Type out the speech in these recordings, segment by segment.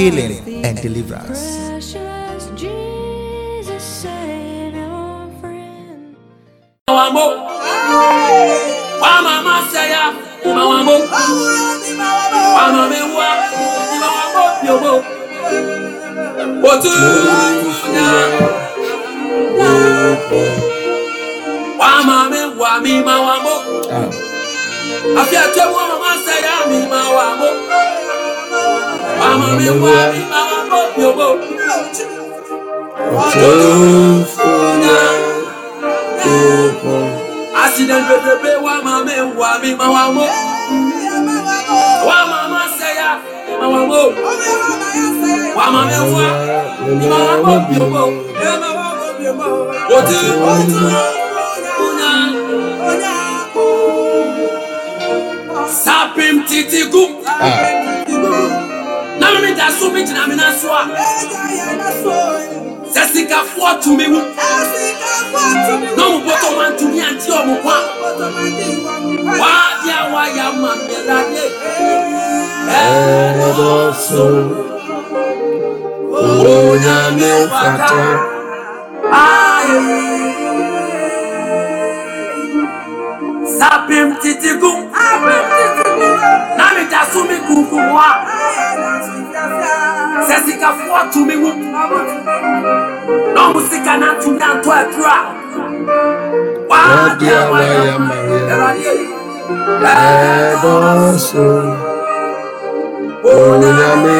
healing, and deliverance. Precious Jesus, Savior, friend. Wambo. Wama masaya. Ima wambo. Wama mewa. Ima wambo. Yobo. Otu. Ya. Mi ma wambo. Ah. Afi ate wama masaya. Mi ma wambo. Wama mewa. Mi ma wambo. Yobo. Otu. Ya. Accident bebrebe wa ma me wa mi ma wa mo. Wa ma ma se ya ma wa mo. Wa ma me wa mi ma wa mo bi o mo. Sapim titi gu. Na mi mi da so mi gyina mi na so a. Sɛ sikafoɔ tumi wu. Na ɔmo bɔtɔ wa ntumi agye ɔmo kwa. Wadi a wayɛ ama mi ɛlade. Ɛdɔsɔ. Onyame fata. Aye. Sapim titi gu. Na mi da so mi kunkun wa. Sɛ sikafoɔ tumi wu. Na ɔmo sika na ntumi antɔ ɛdura. Wadi wayɛ ama mi ɛlade. Ɛdɔsɔ. Onyame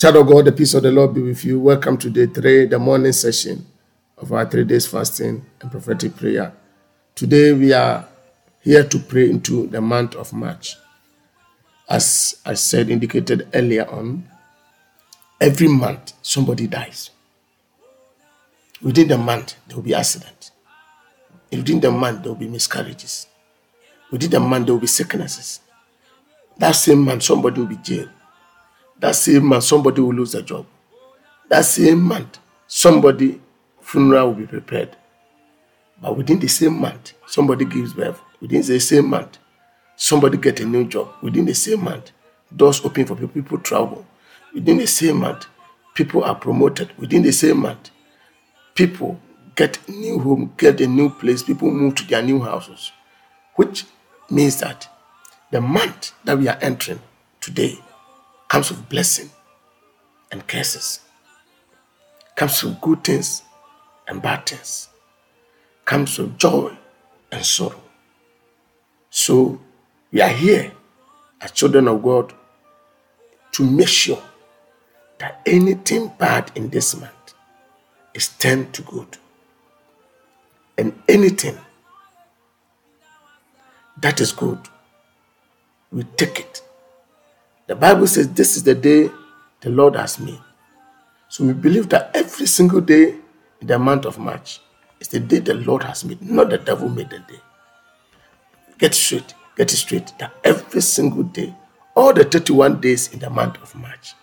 Child of God, the peace of the Lord be with you. Welcome to day three, the morning session of our three days fasting and prophetic prayer. Today we are here to pray into the month of March. As I said, indicated earlier on, every month somebody dies. Within the month, there will be accident. Within the month, there will be miscarriages. Within the month, there will be sicknesses. That same month, somebody will be jailed. That same month, somebody will lose a job. That same month, somebody funeral will be prepared. But within the same month, somebody gives birth. Within the same month, somebody get a new job. Within the same month, doors open for people, people travel. Within the same month, people are promoted. Within the same month, people get new home, get a new place, people move to their new houses, which means that the month that we are entering today comes with blessing and curses, comes with good things and bad things, comes with joy and sorrow. So we are here as children of God to make sure that anything bad in this month is turned to good. And anything that is good, we take it. The Bible says this is the day the Lord has made. So we believe that every single day the month of March is the day the Lord has made, not the devil made the day. Get straight, get straight that every single day, all the 31 days in the month of March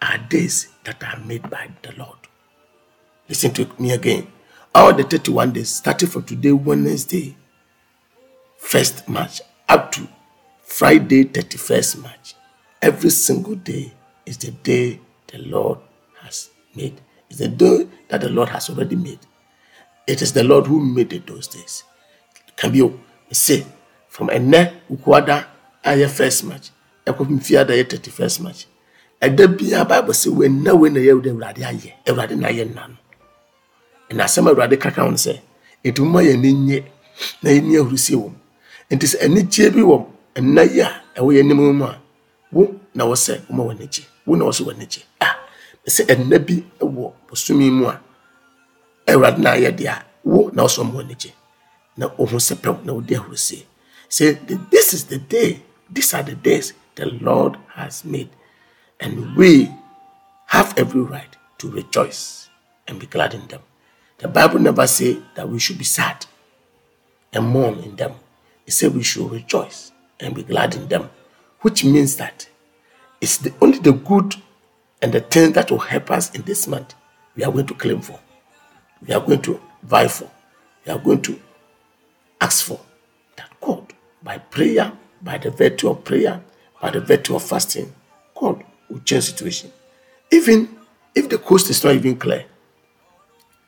are days that are made by the Lord. Listen to me again. All the 31 days, starting from today, Wednesday, 1st March, up to Friday, 31st March, every single day is the day the Lord has made. It's the day that the Lord has already made. It is the Lord who made it those days. Be say from a ne ukwada ayɛ first March ɛkɔ mfie ada yɛ thirty first March ɛda biara bible sɛ wɔnna wei na ɛyɛ wode awurade ayɛ awurade na ayɛ nna no ɛna asɛm a awurade kaka ho no sɛ ɛnti moma yɛ ani nye na yɛni ahurusie wɔ mu nti sɛ anigyeɛ bi wɔ ɛnna yi a ɛwɔ yɛ anim mu a wo na wɔ sɛ woma wɔ anigye wo na wɔ a sɛ ɛnna bi wɔ bosome mu a awurade na ayɛ deɛ a wo na woma wɔ anigye na ohun sɛ na wodi ahurusie say this is the day these are the days the lord has made and we have every right to rejoice and be glad in them. The bible never say that we should be sad and mourn in them. It said we should rejoice and be glad in them which means that it's the, only the good and the things that will help us in this month we are going to claim for we are going to vie for we are going to ask for that God, by prayer, by the virtue of prayer, by the virtue of fasting, God will change situation. Even if the coast is not even clear,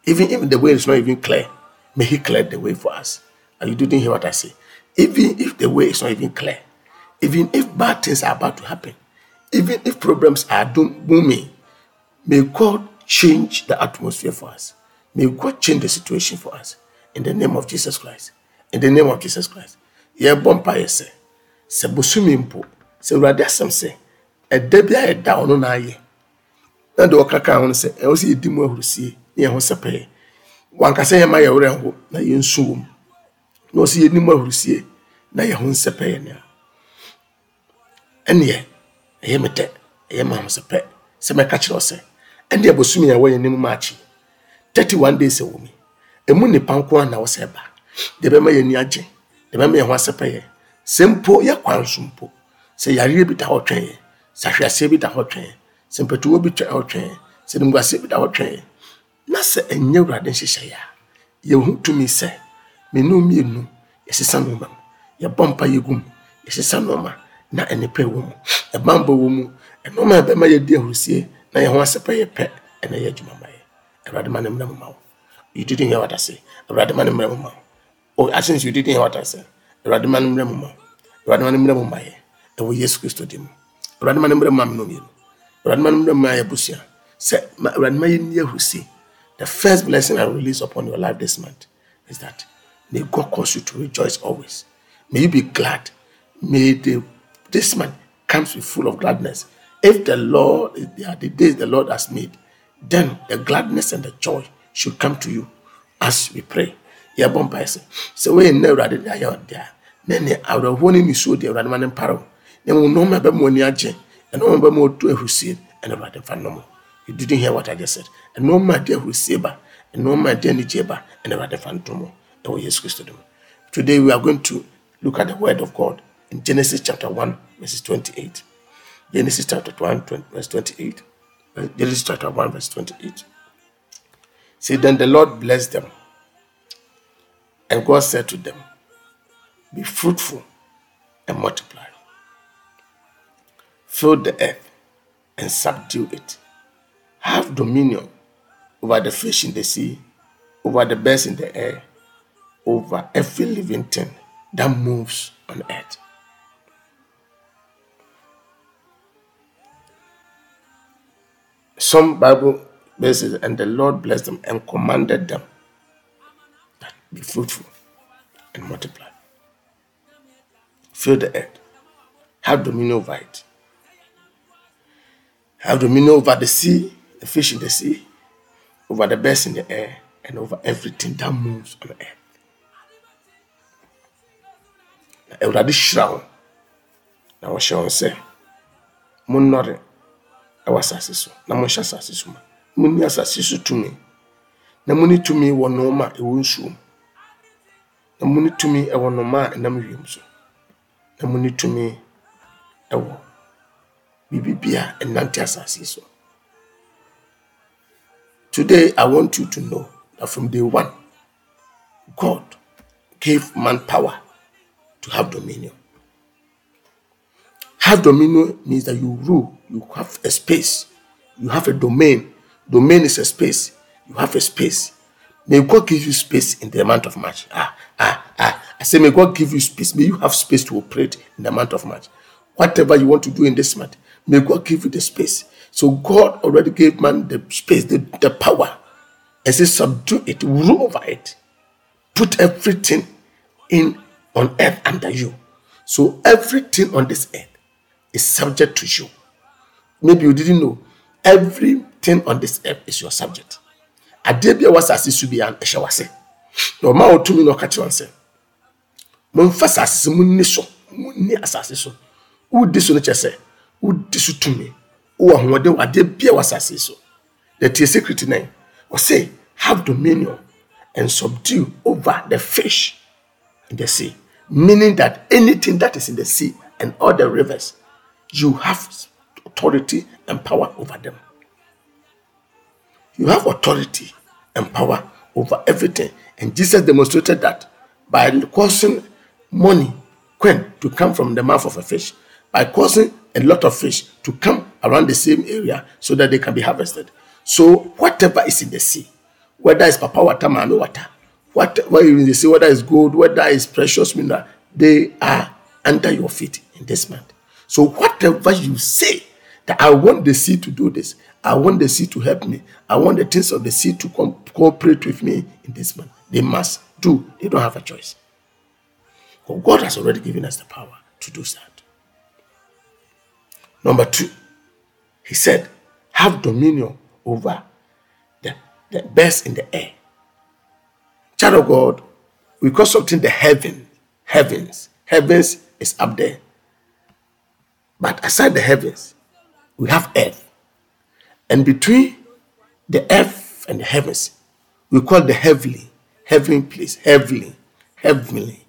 even if the way is not even clear, may He clear the way for us. And you didn't hear what I say. Even if the way is not even clear, even if bad things are about to happen, even if problems are booming, may God change the atmosphere for us. May God change the situation for us. In the name of Jesus Christ. In the name of Jesus Christ. Yɛbɔ mpaeɛ sɛ, sɛ bosome mpo, sɛ Awurade asɛm sɛ, ɛda bi a ɛda ɔno na ayɛ. Na deɛ ɔkaka ho no sɛ, ɛwɔ sɛ yɛdi mu ahurusie, na yɛn ho sɛpɛɛ. Wankasa yɛn ma yɛ werɛ ho, na yɛn nsu wɔ mu. Na ɔsɛ yɛdi mu ahurusie, na yɛn ho nsɛpɛɛ nea. ɛneɛ ɛyɛ me dɛ ɛyɛ ma ho sɛ mɛka kyerɛ wo sɛ ɛneɛ bosome a wɔyɛ nim maakye 31 days ɛwɔ mu ɛmu nnipa nko a na wɔ sɛ ba. Deɛ bɛma yɛ ani agye deɛ bɛma yɛ ho asɛpɛyɛ sɛ mpo yɛ kwan so mpo sɛ yareɛ bi da hɔ twɛn yɛ sɛ ahweaseɛ bi da hɔ twɛn yɛ sɛ mpatuwo bi twɛn hɔ twɛn yɛ sɛ nimguaseɛ bi da hɔ twɛn yɛ na sɛ ɛnyɛ awurade nhyehyɛeɛ a yɛhu tumi sɛ menu mmienu yɛsesa nneɛma mu. Yɛbɔ mpa yɛgu mu yɛsesa nneɛma na nnipa wɔ mu. Ɛbambɔ wɔ mu ɛnneɛma a ɛbɛma yɛdi ahurusie na yɛn ho asɛpɛ yɛ pɛ ɛna yɛ adwuma ma yɛ. Awurade ma ne mmerɛ mu ma wo. You didn't hear what I say awurade ma ne mmerɛ mu ma wo. Oh I think you didn't hear what I said. Awurade ma ne mmerɛ oh, mu ma wo. Awurade ma ne mmerɛ mu ma yɛ. Ɛwɔ yesu kristo di mu. Awurade ma ne mmerɛ mu ma me no mmienu awurade ma ne mmerɛ mu ma yɛ abusua. Sɛ awurade ma yɛnni ahurusie the first blessing I release upon your life this month is that may God cause you to rejoice always. May you be glad. May the this month comes with full of gladness. If the Lord, the days the Lord has made, then the gladness and the joy should come to you as we pray. Yeah, bomb person. So we know that they are there. Then our one in so dear Radaman and Paro. Then we know my bemoni agent and no more to who see and about the phenomenon. You didn't hear what I just said. And no my dear who saber, and no dear Nijeba, and about oh, the phantom. Oh, yes, Christ. Today we are going to look at the word of God in Genesis chapter 1, verses 28. Genesis chapter 1, 20, verse 28. Uh, Genesis chapter 1, verse 28. See, then the Lord blessed them. And God said to them, Be fruitful and multiply. Fill the earth and subdue it. Have dominion over the fish in the sea, over the birds in the air, over every living thing that moves on earth. Some Bible verses, and the Lord blessed them and commanded them that be fruitful and multiply. Fill the earth, have dominion over it, have dominion over the sea, the fish in the sea, over the birds in the air, and over everything that moves on the earth. Awurade hyira wo na wɔhyɛ wɔn sɛ monnɔre ɛwɔ asase so na monhyɛ asase so ma. Monni asase so tumi. Na monni tumi wɔ nneɛma a ɛwɔ nsuo mu na monni tumi ɛwɔ nneɛma a ɛnam wiem so. Na monni tumi ɛwɔ biribi a ɛnante asase so. Today, I want you to know that from day one, God gave man power to have dominion. Have dominion means that you rule, you have a space, you have a domain. Domain is a space, you have a space. May God give you space in the month of March. Ah, ah, ah. I say, may God give you space. May you have space to operate in the month of March. Whatever you want to do in this month, May God give you the space. So God already gave man the space, the, the power, and says, subdue it, rule over it. Put everything in on earth under you. So everything on this earth is subject to you. Maybe you didn't know. Everything on this earth is your subject. Adeɛ bi a wasase so bi a ɛhyɛ wase. Na ɔma wo tumi na ɔka kyerɛ sɛ, momfa so munni so, munni so. Wodi so no kyerɛ sɛ, wodi tumi. Wowɔ ahoɔden wɔ adeɛ bi a wasase so. The tie secret nine. Ɔsɛ, have dominion and subdue over the fish in the sea. Meaning that anything that is in the sea and all the rivers, you have authority and power over them. You have authority and power over everything. And Jesus demonstrated that by causing money, quen, to come from the mouth of a fish, by causing a lot of fish to come around the same area so that they can be harvested. So whatever is in the sea, whether it's papa water, mami water, whatever you in the sea, whether it's gold, whether it's precious mineral, they are under your feet in this month. So whatever you say that I want the sea to do this, I want the sea to help me, I want the things of the sea to co- cooperate with me in this month, they must do. They don't have a choice. But God has already given us the power to do that. Number two, he said, have dominion over the, the birds in the air. Child of God, we call something the heaven. Heavens. Heavens is up there. But aside the heavens, we have earth. And between the earth and the heavens, we call the heavenly, heavenly place, heavenly, heavenly,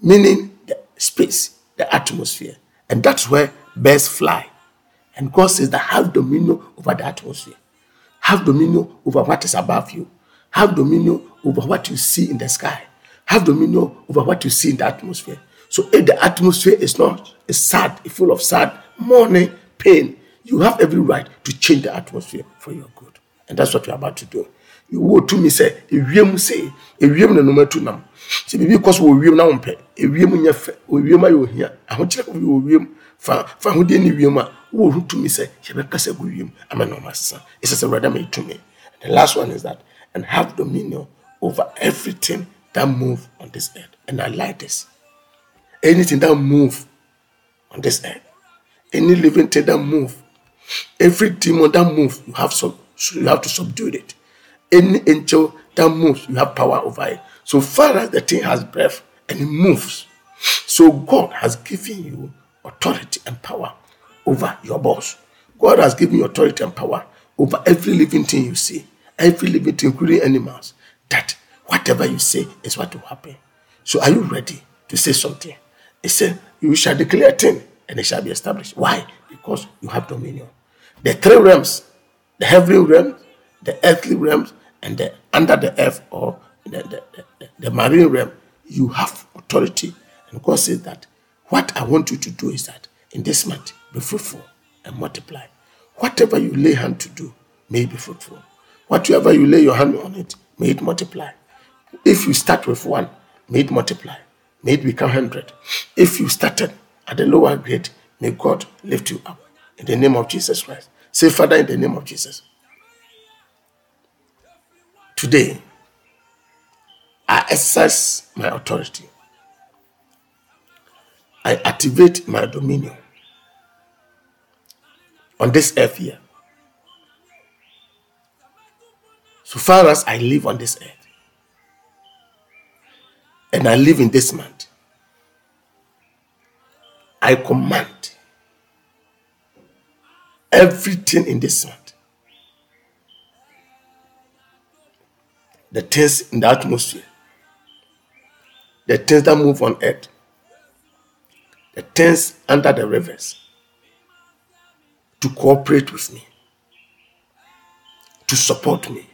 meaning the space, the atmosphere. And that's where birds fly. And God says that have dominion over the atmosphere. Have dominion over what is above you. Have dominion over what you see in the sky. Have dominion over what you see in the atmosphere. So if the atmosphere is not is sad, full of sad, mourning, pain, you have every right to change the atmosphere for your good. And that's what you're about to do. You will to me say, ewiem say, ewiem na noma tu nam. Sɛ biribi kɔ so wɔ wiem na wompɛ, ewiem nyɛ fɛ, wɔ wiem ayɛ ohia. Ahokyerɛ kɔ wɔ wiem, fa fa ahodeɛ ne wiem a, wowɔ ho tumi sɛ, yɛbɛkasa gu wiem ama na ɔma asesa. Ɛsɛ sɛ Awurade ma yɛ tumi. And the last one is that, and have dominion over everything that move on this earth. And I like this. Anything that move on this earth, any living thing that move, every demon that moves, you have you have to subdue it. Any angel that moves, you have power over it. So far as the thing has breath and it moves, so God has given you authority and power over your boss. God has given you authority and power over every living thing you see, every living thing, including animals. That whatever you say is what will happen. So are you ready to say something? He said, You shall declare a thing and it shall be established. Why? Because you have dominion. The three realms, the heavenly realm, the earthly realms, and the under the earth or the, the, the, the marine realm, you have authority. And God says that what I want you to do is that in this month, be fruitful and multiply. Whatever you lay hand to do, may be fruitful. Whatever you lay your hand on it, may it multiply. If you start with one, may it multiply. May it become hundred. If you started at the lower grade, may God lift you up. In the name of Jesus Christ. Say, Father, in the name of Jesus. Today, I exercise my authority. I activate my dominion on this earth here. So far as I live on this earth, and I live in this month, I command everything in this month, the things in the atmosphere, the things that move on earth, the things under the rivers, to cooperate with me, to support me,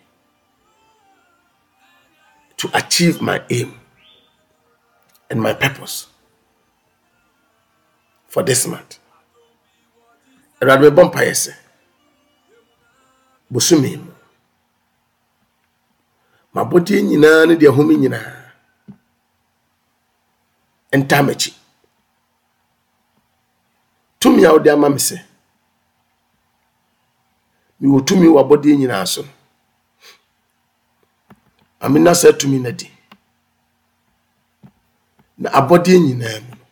to achieve my aim and my purpose for this month. Awurade mebɔ mpaeɛ sɛ bosome mu. Mabɔdeɛ nyinaa ne deɛ home nyinaa. Ntaa m'akyi. Tumi a wode ama me sɛ mewɔ tumi wɔ abɔdeɛ nyinaa so. Amena saa tumi no di na abɔdeɛ nyinaa mu no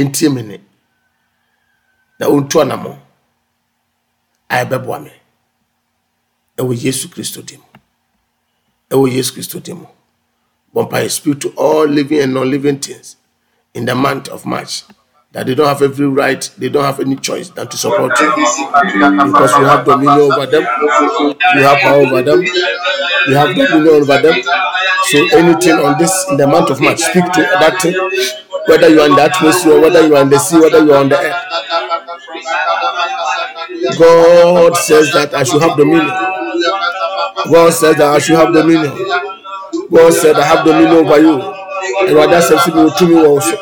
ɛntie me ne na ɔntu anammɔ a ɛbɛboa me. Ɛwɔ yesu kristo di mu. Ɛwɔ yesu kristo di mu. Bɔmpa speak to all living and non-living things in the month of march that they don't have every right they don't have any choice than to support you. because you have dominion over them. You have power over them. You have dominion over them. So anything on this in the month of march speak to that thing. Whether you are in the atmosphere whether you are in the sea whether you are on the earth god says that i should have dominion. God says that i should have dominion. God said i have dominion over you awurade asɛm si mu wɔ tumi so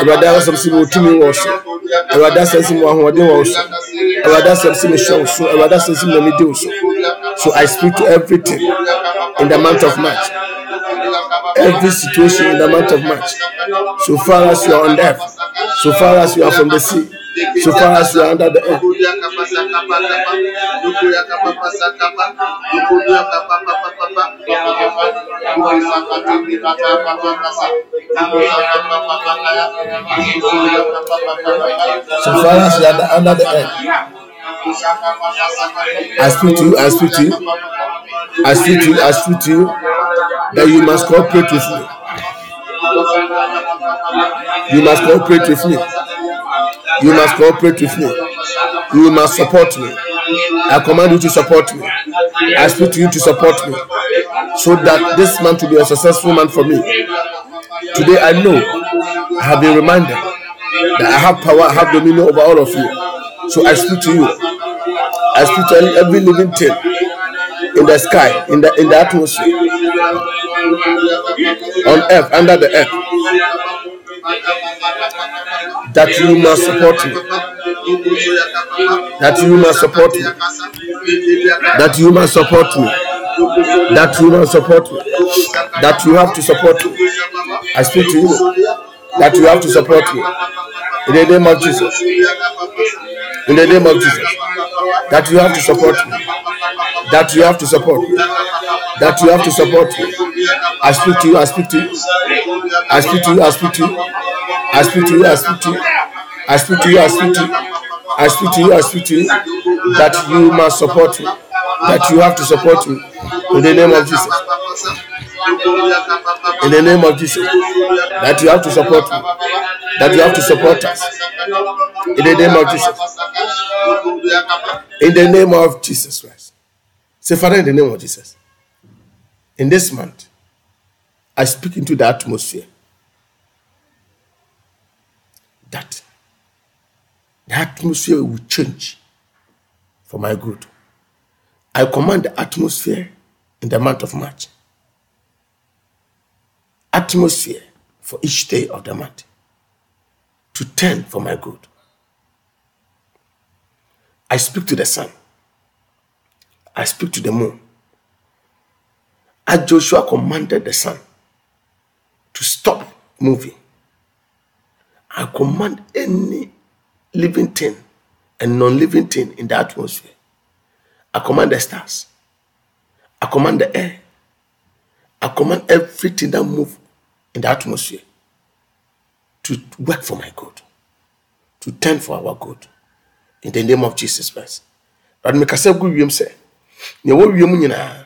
awurade asɛm si mu wɔ tumi so awurade asɛm si mu wɔ ahoɔden so awurade asɛm si mu hyɛ wɔ so awurade asɛm si mu na mi di wɔ so so i speak to everything in the month of march. Every situation in the month of march. So far as you are on earth so far as you are from the sea so far as you are under the earth. So far as you are under the earth i speak to you i speak to you i speak to you i speak to you that you must cooperate with me. You must cooperate with me. You must cooperate with me. You must support me. I command you to support me. I speak to you to support me so that this month will be a successful month for me. Today i know i have been reminded that i have power i have dominion over all of you. So i speak to you. I speak to every living thing in the sky in the in the atmosphere. On earth under the earth. That you must support me. That you must support me. That you must support me. That you must support me. That you have to support me. I speak to you. That you have to support me. In the name of jesus. In the name of jesus. That you have to support me that you have to support. That you have to support. I speak to you, I speak to you. I speak to you, I speak to you. I speak to you, I speak to you. I speak to you, I speak to you. I speak to you, I speak to you. That you must support me. That you have to support me. In the name of Jesus. In the name of Jesus. That you have to support me. That you have to support us. In the name of Jesus. In the name of Jesus Christ say father in the name of jesus in this month i speak into the atmosphere that the atmosphere will change for my good. I command the atmosphere in the month of march. Atmosphere for each day of the month to turn for my good. I speak to the sun i speak to the moon. As joshua commanded the sun to stop moving i command any living thing and non-living thing in the atmosphere. I command the stars. I command the air. I command everything that moves in the atmosphere to work for my good to turn for our good. In the name of jesus christ. But mekasa gu wiem sɛ nea ɛwɔ wiem nyinaa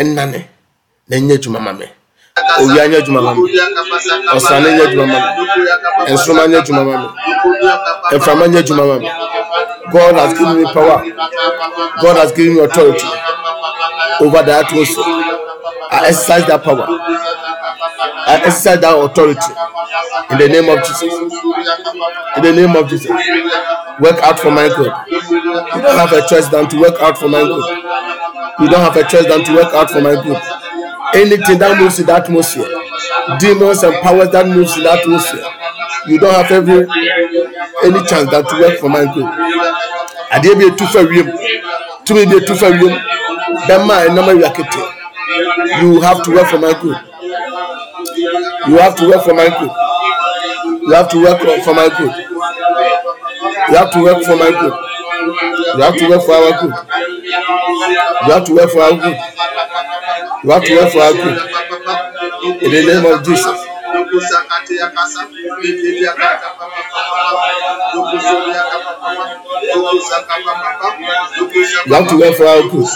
ɛnane na ɛnyɛ adwuma ma me owia nyɛ adwuma ma me ɔsrane nyɛ adwuma ma me nsoroma nyɛ adwuma ma me mframa nyɛ adwuma ma me god has given me power. God has given me authority over the atmosphere i exercise that power. I exercise that authority in the name of jesus. In the name of jesus work out for my good you don't have a choice than to work out for my good you don't have a choice than to work out for my good anything that moves in the atmosphere demons and powers that moves in the atmosphere you. Don't have every any chance than to work for my good adeɛ bi etu fa wiem. Tumi bi etu fa wiem. Bɛma a ɛnam awia kete. You have to work for my good you have to work for my good you have to work for my good you have to work for my good You have to work for our good. You have to work for our good. You have to work for our good. In the name of Jesus. You have to work for our good.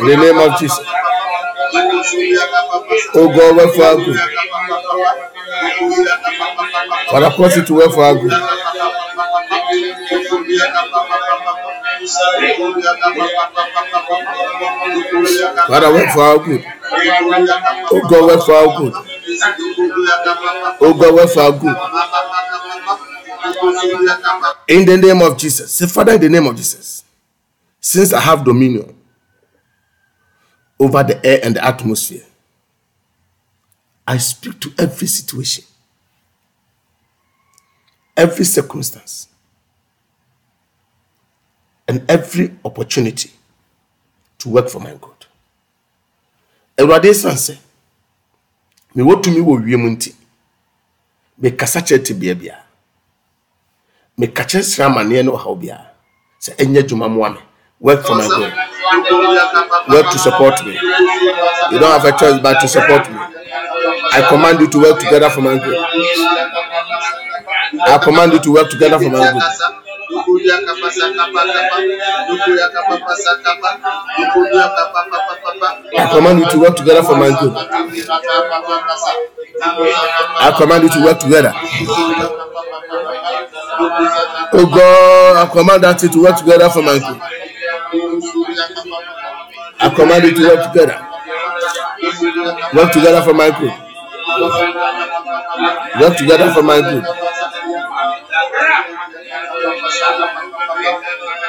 In the name of Jesus. Oh God, work for our good. Father, cause it to work for our good. Father, work for our good. Oh God, work for our good. Oh God, work for our good. In the name of Jesus. Say, Father, in the name of Jesus. Since I have dominion over the air and the atmosphere, I speak to every situation, every circumstance, and every opportunity to work for my good. Awurade san sɛ mewɔ tumi wɔ wiem nti mekasa kyerɛ tebea biara meka kyerɛ sra amanneɛ ne ɔhaw biara sɛ ɛnyɛ adwuma mmoa me. Work for my good work to support me. You don't have a choice but to support me. I command you to work together for my good I command you to work together for my good I command you to work together for my good I command you to work together Oh God, I command that thing to work together for my good. I command it to work together. Work together for my good. Work together for my good. passado a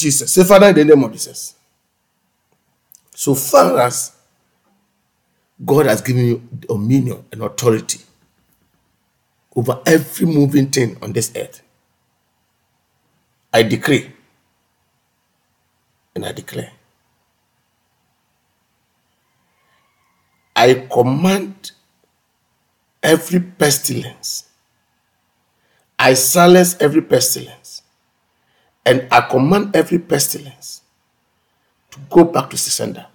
Jesus. Say, Father, in the name of Jesus. So far as God has given you dominion and authority over every moving thing on this earth, I decree and I declare. I command every pestilence. I silence every pestilence. And I command every pestilence to go back to sender.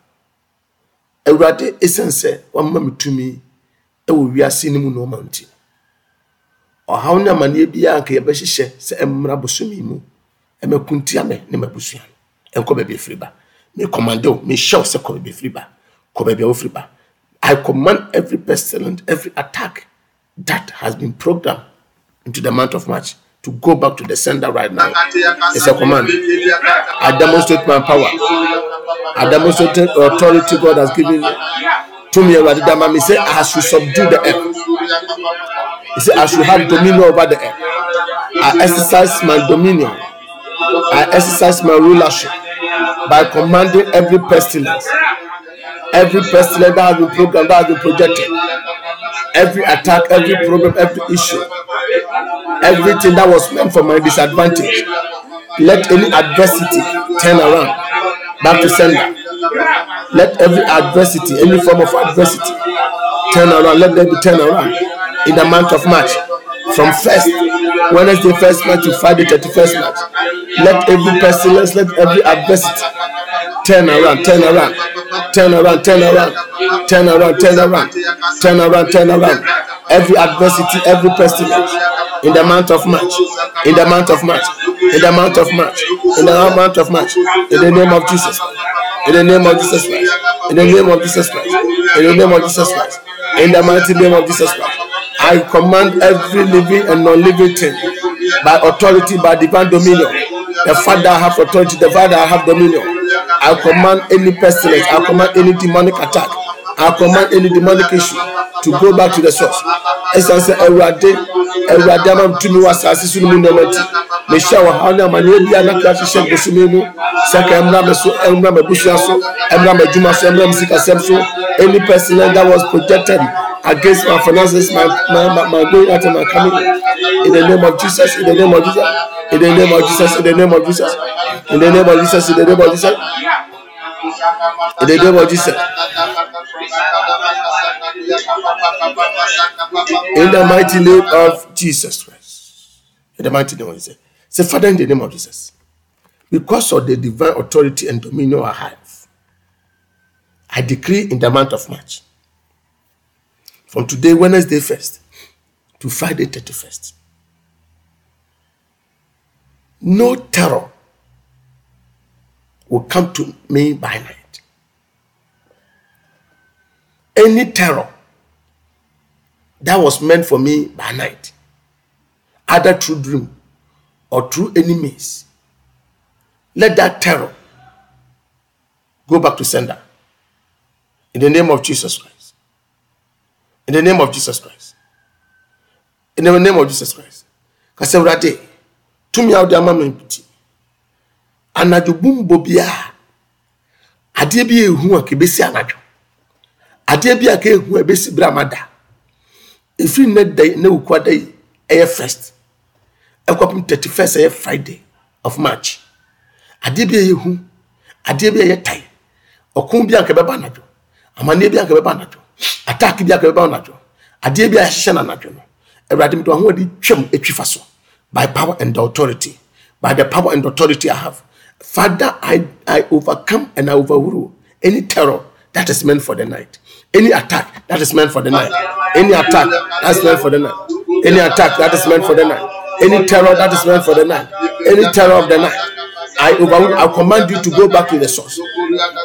Awurade esan sɛ wama me tumi wɔ wiase no mu na ɔma nti. Ɔhaw ne amanneɛ biara nka yɛbɛhyehyɛ sɛ mmra bosome mu ɛmɛkuntia me ne mabusua no. Ɛnkɔ baabi afiri ba. Mecommande wo mehyɛ wo sɛ kɔ baabi afiri ba. Kɔ baabi a wofiri ba. I command every pestilence every attack that has been programmed into the month of march to go back to the sender right now. It's a command. I demonstrate my power. I demonstrate the authority god has given to me man say i should subdue the earth. He said i should have dominion over the earth. I exercise my dominion. I exercise my rulership by commanding every pestilence, every pestilence that has been programmed, that has been projected, every attack, every problem, every issue, everything that was meant for my disadvantage. Let any adversity turn around back to sender. Let every adversity, any form of adversity, turn around. Let them be turned around in the month of March. From first Wednesday, first March to Friday, 31st March. Let every pestilence, let every adversity turn around, turn around, turn around, turn around, turn around, turn around, turn around, turn around. Every adversity, every pestilence. In the month of March, in the month of March, in the month of March, in the month of March, in the name of Jesus, in the name of Jesus Christ, in the name of Jesus Christ, in the name of Jesus Christ, in the mighty name of Jesus Christ. I command every living and non-living thing by authority, by divine dominion. The Father I have authority, the Father I have dominion. I command any pestilence, I command any demonic attack, I command any demonic issue to go back to the source. Ẹ̀sán sẹ́ Ẹ̀rọ̀adé awurade ama me tumi wɔ asase so mu nnɔma ti mehyɛ wɔ haw ne amanneɛ bia na kra hyehyɛ bosome mu sɛ ka mmra me. So mmra m'abusua so mmra m'adwuma so mmra me sikasɛm so. Any person that was projected against my finances my my my, going out and my coming in in the name of jesus in the name of jesus in the name of jesus in the name of jesus in the name of jesus in the name of jesus in the name of jesus in the mighty name of jesus christ. In the mighty name of jesus. Say father in the name of jesus because of the divine authority and dominion i have i decree in the month of march from today wednesday 1st to friday 31st no terror will come to me by night. Any terror that was meant for me by night. Either through dream or through enemies. Let that terror go back to sender. In the name of jesus christ. In the name of jesus christ. In the name of jesus christ. Kasa awurade tumi a wode ama me nti anadwo bumbɔ biara adeɛ bi a ɛhu a kɛbɛsi anadwo. Adeɛ bi a kɛhu a ɛbɛsi berɛ ama da ɛfiri nnɛ da yi na wokua da yi ɛyɛ first ɛkɔpem 31st ɛyɛ friday of march. Adeɛ bi a yɛhu adeɛ bi a yɛ tae ɔko bi a nka bɛba anadwo amanneɛ bi a nka bɛba anadwo attack bi a nka bɛba anadwo adeɛ bi a yɛhyehyɛ no anadwo no awurade mede wahoɔde twam atwi fa so by power and authority. By the power and authority i have. Father i i overcome and i overrule any terror that is meant for the night any attack that is meant for the night any attack that's meant for the night any attack that is meant for the night any terror that is meant for the night any terror of the night I I command you to go back to the source.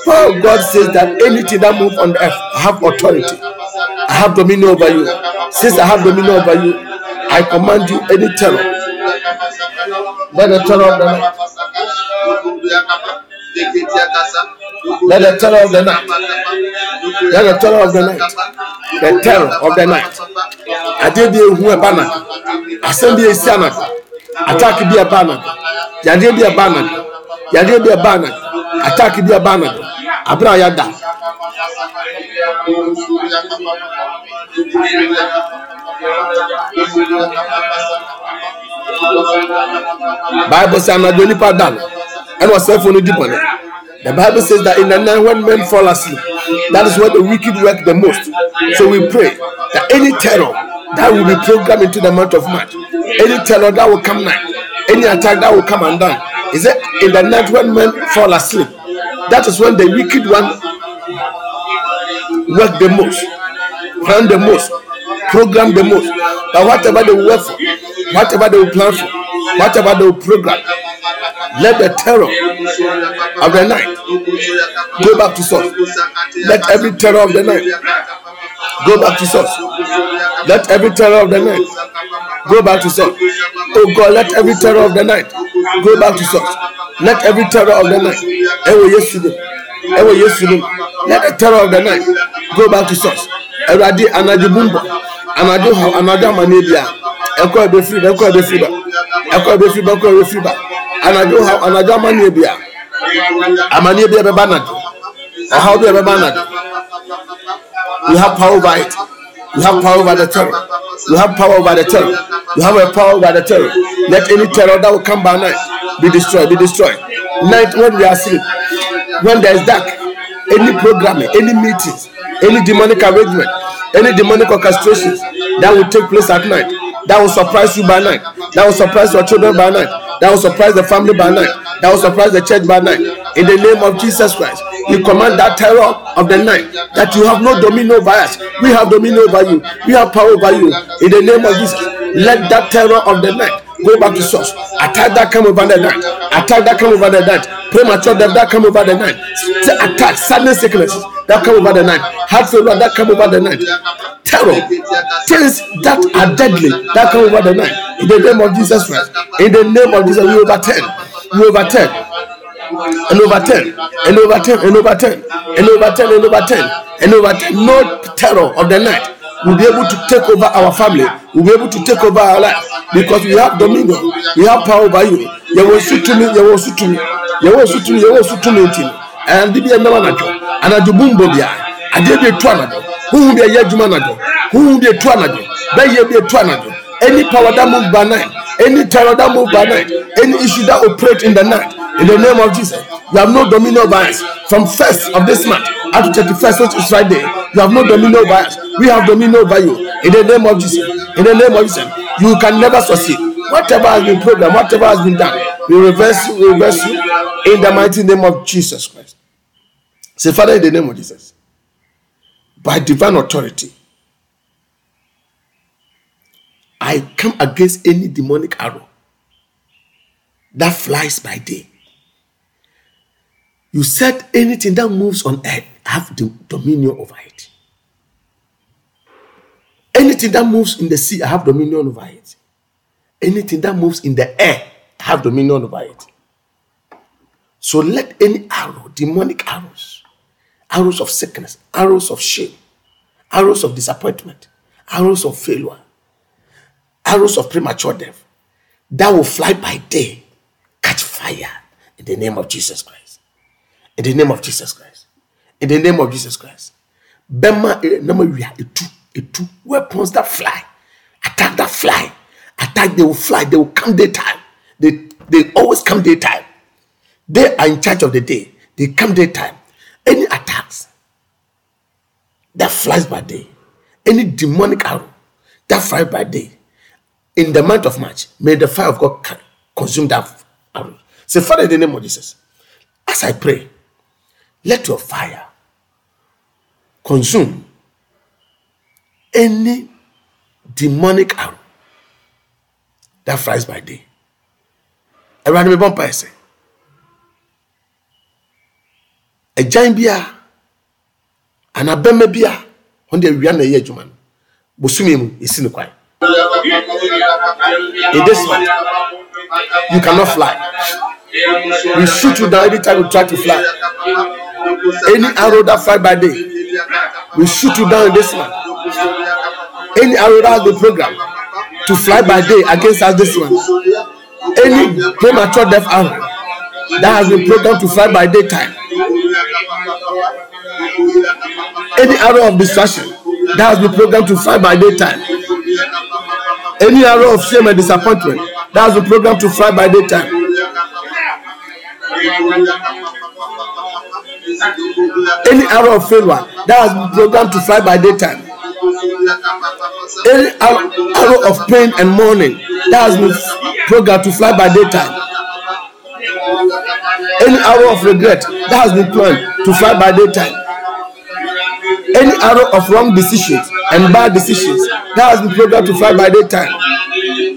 For God says that anything that moves on earth, I have authority. I have dominion over you. Since I have dominion over you, I command you any terror. Let the terror of the night. Let the terror of the night. Let the terror of the night. The terror of the night. Adeɛ bi ehu ɛba na. Asɛm bi esi ana. Attack bi ɛba na. Yadeɛ bi ɛba na. Yadeɛ bi ɛba na. Attack bi ɛba na. Abira yada. Bible sɛ anadwo nipa da no ɛna ɔsɛfo no di bɔne. The Bible says that in the night when men fall asleep, that is where the wicked work the most. So we pray that any terror that will be programmed into the month of March, any terror that will come night, any attack that will come undone, is it in the night when men fall asleep? That is when the wicked one work the most, plan the most, program the most. But whatever they work for, whatever they will plan for, whatever they will program, let the terror of the night go back to source. Let every terror of the night go back to source. Let every terror of the night go back to source. Oh God, let every terror of the night go back to source. Let every terror of the night. Dim. Ewo Yesu dim. Let the terror of the night go back to source. Anadwo bumbo anadwo haw anadwo amane bia ɛkɔ ebefiri ba. Ɛkɔ ebefiri ba ɛkɔ ebefiri ba. Ɛkɔ ebefiri ba anadwo haw anadwo amane bia amane bia bɛba anadwo ɔhaw bia bɛba anadwo you have power over it. You have power over the terror. You have power over the terror. You have a power over the terror. Let any terror that will come by night be destroyed be destroyed. Night when we are asleep when there is dark any programming any meetings any demonic arrangement any demonic orchestrations that will take place at night that will surprise you by night. That will surprise your children by night. That will surprise the family by night. That will surprise the church by night. In the name of jesus christ we command that terror of the night that you have no dominion over us. We have dominion over you. We have power over you. In the name of jesus let that terror of the night go back to source. Attack that come over the night. Attack that come over the night. Premature death that come over the night. Attack sudden sicknesses that come over the night. Heart failure that come over the night. Terror. Things that are deadly that come over the night. In the name of jesus christ. In the name of jesus we overturn. We overturn. And overturn. And overturn. And overturn. And overturn. And overturn. And overturn. No terror of the night will be able to take over our family, will be able to take over our life. Because we have dominion, we have power over you. Yẹ̀wò sí túnmí, yẹ̀wò sí túnmí, yẹ̀wò sí túnmí, yẹ̀wò sí túnmí ntì. Ẹ̀yàndí bí ẹ̀mẹ́wà nàjọ, ànàjọ búmbọ̀ bíà, adé bí etu ànàjọ, huhun bí ẹ̀yẹ ẹ̀dwuma ànàjọ, huhun bí etu ànàjọ, bẹ́yẹ bí etu ànàjọ. Any power that move by night, any terror that move by night, any issue that operate in the night, in the name of Jesus, you have no dominion over us. From first of this month up to thirty-first, which is Friday, you have no dominion over us. We have dominion over you. In the name of Jesus, in the name of Jesus, you can never succeed. Whatever has been programmed, whatever has been done, we reverse you, we reverse you in the mighty name of Jesus Christ. Say, Father, in the name of Jesus, by divine authority, I come against any demonic arrow that flies by day. You said anything that moves on earth have the dominion over it. Anything that moves in the sea, I have dominion over it. Anything that moves in the air, I have dominion over it. So let any arrow, demonic arrows, arrows of sickness, arrows of shame, arrows of disappointment, arrows of failure, arrows of premature death that will fly by day catch fire in the name of Jesus Christ. In the name of Jesus Christ. In the name of Jesus Christ. Bema eh, nama wia etu etu weapons that fly. Attack that fly. Attack they will fly. They will come daytime. They they always come daytime. They are in charge of the day. They come daytime. Any attacks that flies by day any demonic arrow that flies by day in the month of March, may the fire of God consume that arrow. Say, Father, in the name of Jesus, as I pray, let your fire consume any demonic arrow that flies by day. Ẹ̀rọ ni mi bọ́ mpa ẹsẹ̀. Ẹ̀gyan bi a anaa bẹ́mẹ̀ bi a wọ́n de awia na ɛyɛ adwuma no bosome mu esi ne kwan. In this month, you cannot fly. We shoot you down anytime you try to fly. Any arrow that fly by day, we shoot you down in this month. Any arrow that has been programmed to fly by day against us this month. Any premature death arrow that has been programmed to fly by daytime. Any arrow of distraction that has been programmed to fly by daytime. Any arrow of shame and disappointment that has been programmed to fly by daytime. Any arrow of failure that has been programmed to fly by daytime. Any ar- arrow of pain and mourning that has been programmed to fly by daytime. Any arrow of regret that has been planned to fly by daytime. Any arrow of wrong decisions and bad decisions that has been programmed to fly by daytime.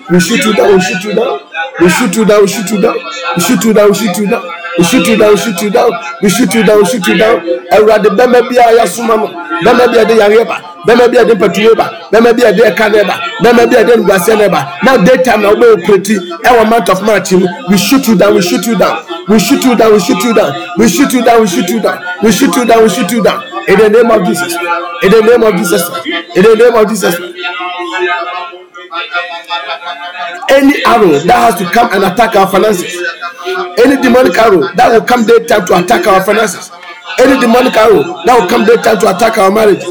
We shoot you down, we shoot you down, we shoot you down, we shoot you down, we shoot you down, we shoot you down, we shoot you down, we shoot you down, we shoot you down, we shoot you down. Awurade bɛmɛ bi a yasoma no, bɛmɛ bi a yɛde yareɛ ba, bɛmɛ bi a yɛde mpatuwe ba, bɛmɛ bi a yɛde ɛka ne ba, bɛmɛ bi a yɛde nguaseɛ ne ba. Now daytime na ɔbɛ operate ɛwɔ month of March mu, we shoot you down, we shoot you down, we shoot you down, we shoot you down, we shoot you down, we shoot you down, we shoot you down, we shoot you down. In the name of Jesus, in the name of Jesus, in the name of Jesus. Any arrow that has to come and attack our finances. Any demonic arrow that will come daytime to attack our finances. Any demonic arrow that will come daytime to attack our marriages.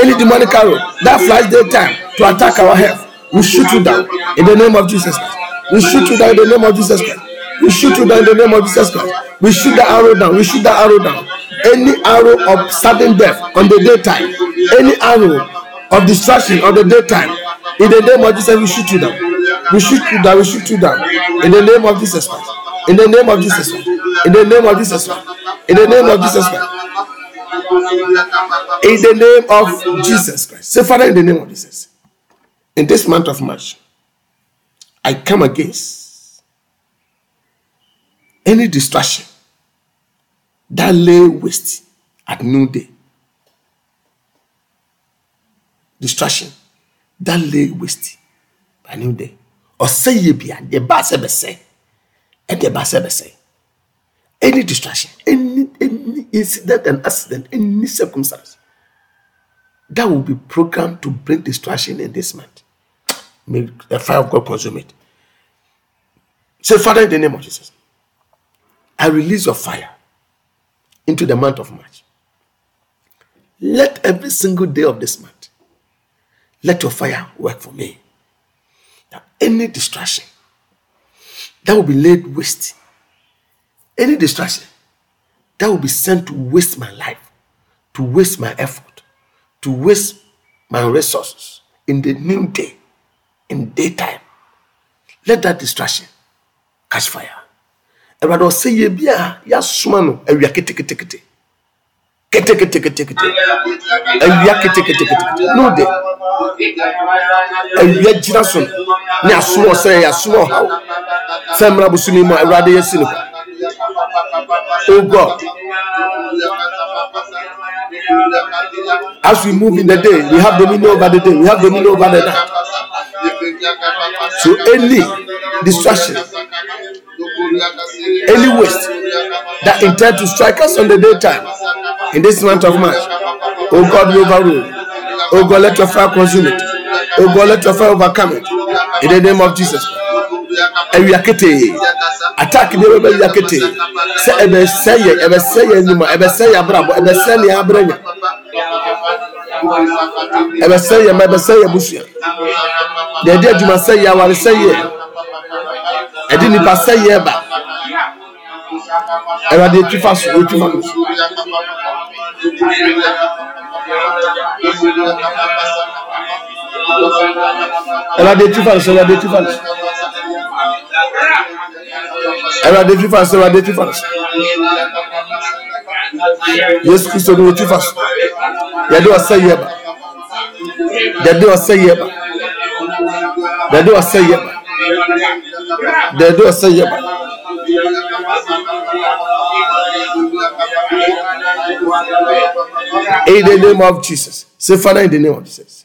Any demonic arrow that flies daytime to attack our health. We shoot you down in the name of jesus christ. We shoot you down in the name of jesus christ. We shoot you down in the name of jesus christ. We shoot that arrow down. We shoot that arrow down. Any arrow of sudden death on the daytime. Any arrow of distraction on the daytime in the name of jesus we shoot you down. We shoot you down we shoot you down. In the name of jesus christ. In the name of jesus christ. In the name of jesus christ. In the name of jesus christ. In the name of jesus christ. Say father in the name of jesus in this month of march i come against any distraction that lay waste at noonday. Distraction that lay waste by noonday ɔsɛ yie bia deɛ ba sɛ bɛsɛ ɛdeɛ ba any distraction any any incident and accident any circumstance that will be programmed to bring distraction in this month. May the fire of God consume it. Say, Father, in the name of Jesus, I release your fire into the month of March. Let every single day of this month, let your fire work for me. That any distraction that will be laid waste, any distraction that will be sent to waste my life, to waste my effort, to waste my resources in the new day, in daytime, let that distraction catch fire. Awurade ɔsɛ yɛ bi a yɛasoma no awia ketekete keteketekete awia keteketekete no de awia gyina so. Ne asoma ɔsɛ yɛ asoma ɔhaw sɛ mmara bosomi mu a awurade yɛsi no Oh God, as we move in the day, we have dominion over the day, we have dominion over the night. So any distraction, any waste that intend to strike us on the daytime in this month of March, oh God, we overrule. Oh God, let your fire consume it. Oh God, let your fire overcome it. In the name of Jesus. awia ketee attack bi ɛbɛba awia ketee sɛ ɛbɛsɛ yɛ ɛbɛsɛ yɛ anim a ɛbɛsɛ yɛ abrabɔ ɛbɛsɛ nea abrɛ nya ɛbɛsɛ yɛ ma ɛbɛsɛ yɛ busua deɛ ɛde adwuma sɛ yɛ aware sɛ yɛ ɛde nipa sɛ yɛ ba. Ɛwɛde etwi fa so etwi fa so ɛwɛde etwi fa so ɛwɛde etwi fa so ɛwɛde etwi fa so ɛwɛde etwi fa so yesu kristo ni etwi fa so yɛde ɔsɛ yɛ ba yɛde ɔsɛ yɛ ba yɛde ɔsɛ yɛ ba yɛde ɔsɛ yɛ ba. In the name of Jesus. Say, Father, in the name of Jesus.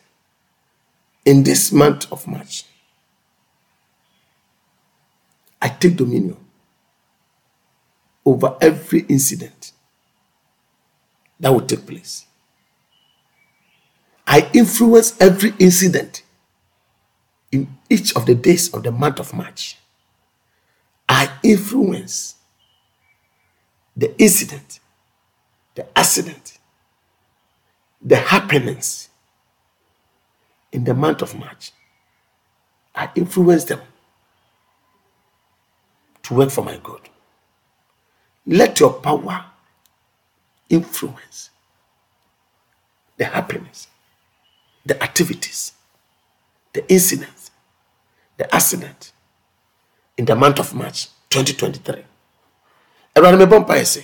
In this month of March, I take dominion over every incident that will take place. I influence every incident in each of the days of the month of March. I influence the incident, the accident, the happenings in the month of March. I influence them to work for my good. Let your power influence the happiness, the activities, the incidents, the accident in the month of March 2023. Awurade mebɔ mpaeɛ sɛ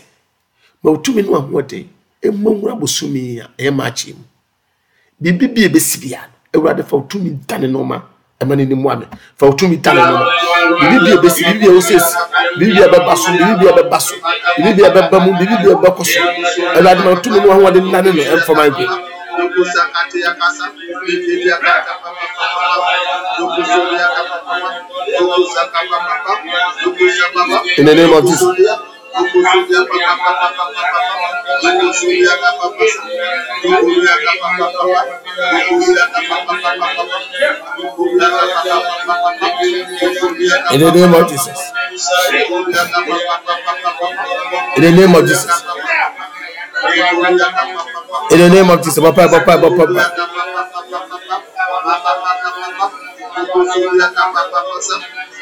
ma wotumi no ahoɔden. Ɛmmɔ nwura bosome a ɛyɛ maakye mu. Biribi bi a ɛbɛsi bia no awurade fa wotumi dane nɔɔma ɛma no anim ame fa wotumi dane nɔɔma biribi bi ɛbɛsi biribi bi a ɛwɔsɛsi biribi bi a ɛbɛba so biribi bi a ɛbɛba so biribi bi a ɛbɛba mu biribi bi a ɛbɛkɔ so. Awurade ma wotumi no ahoɔden nane no ɛmfama agu in the name of Jesus. In the name of Jesus. In the name of Jesus. In the. Papa, papa, papa, papa.